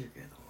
しけれども。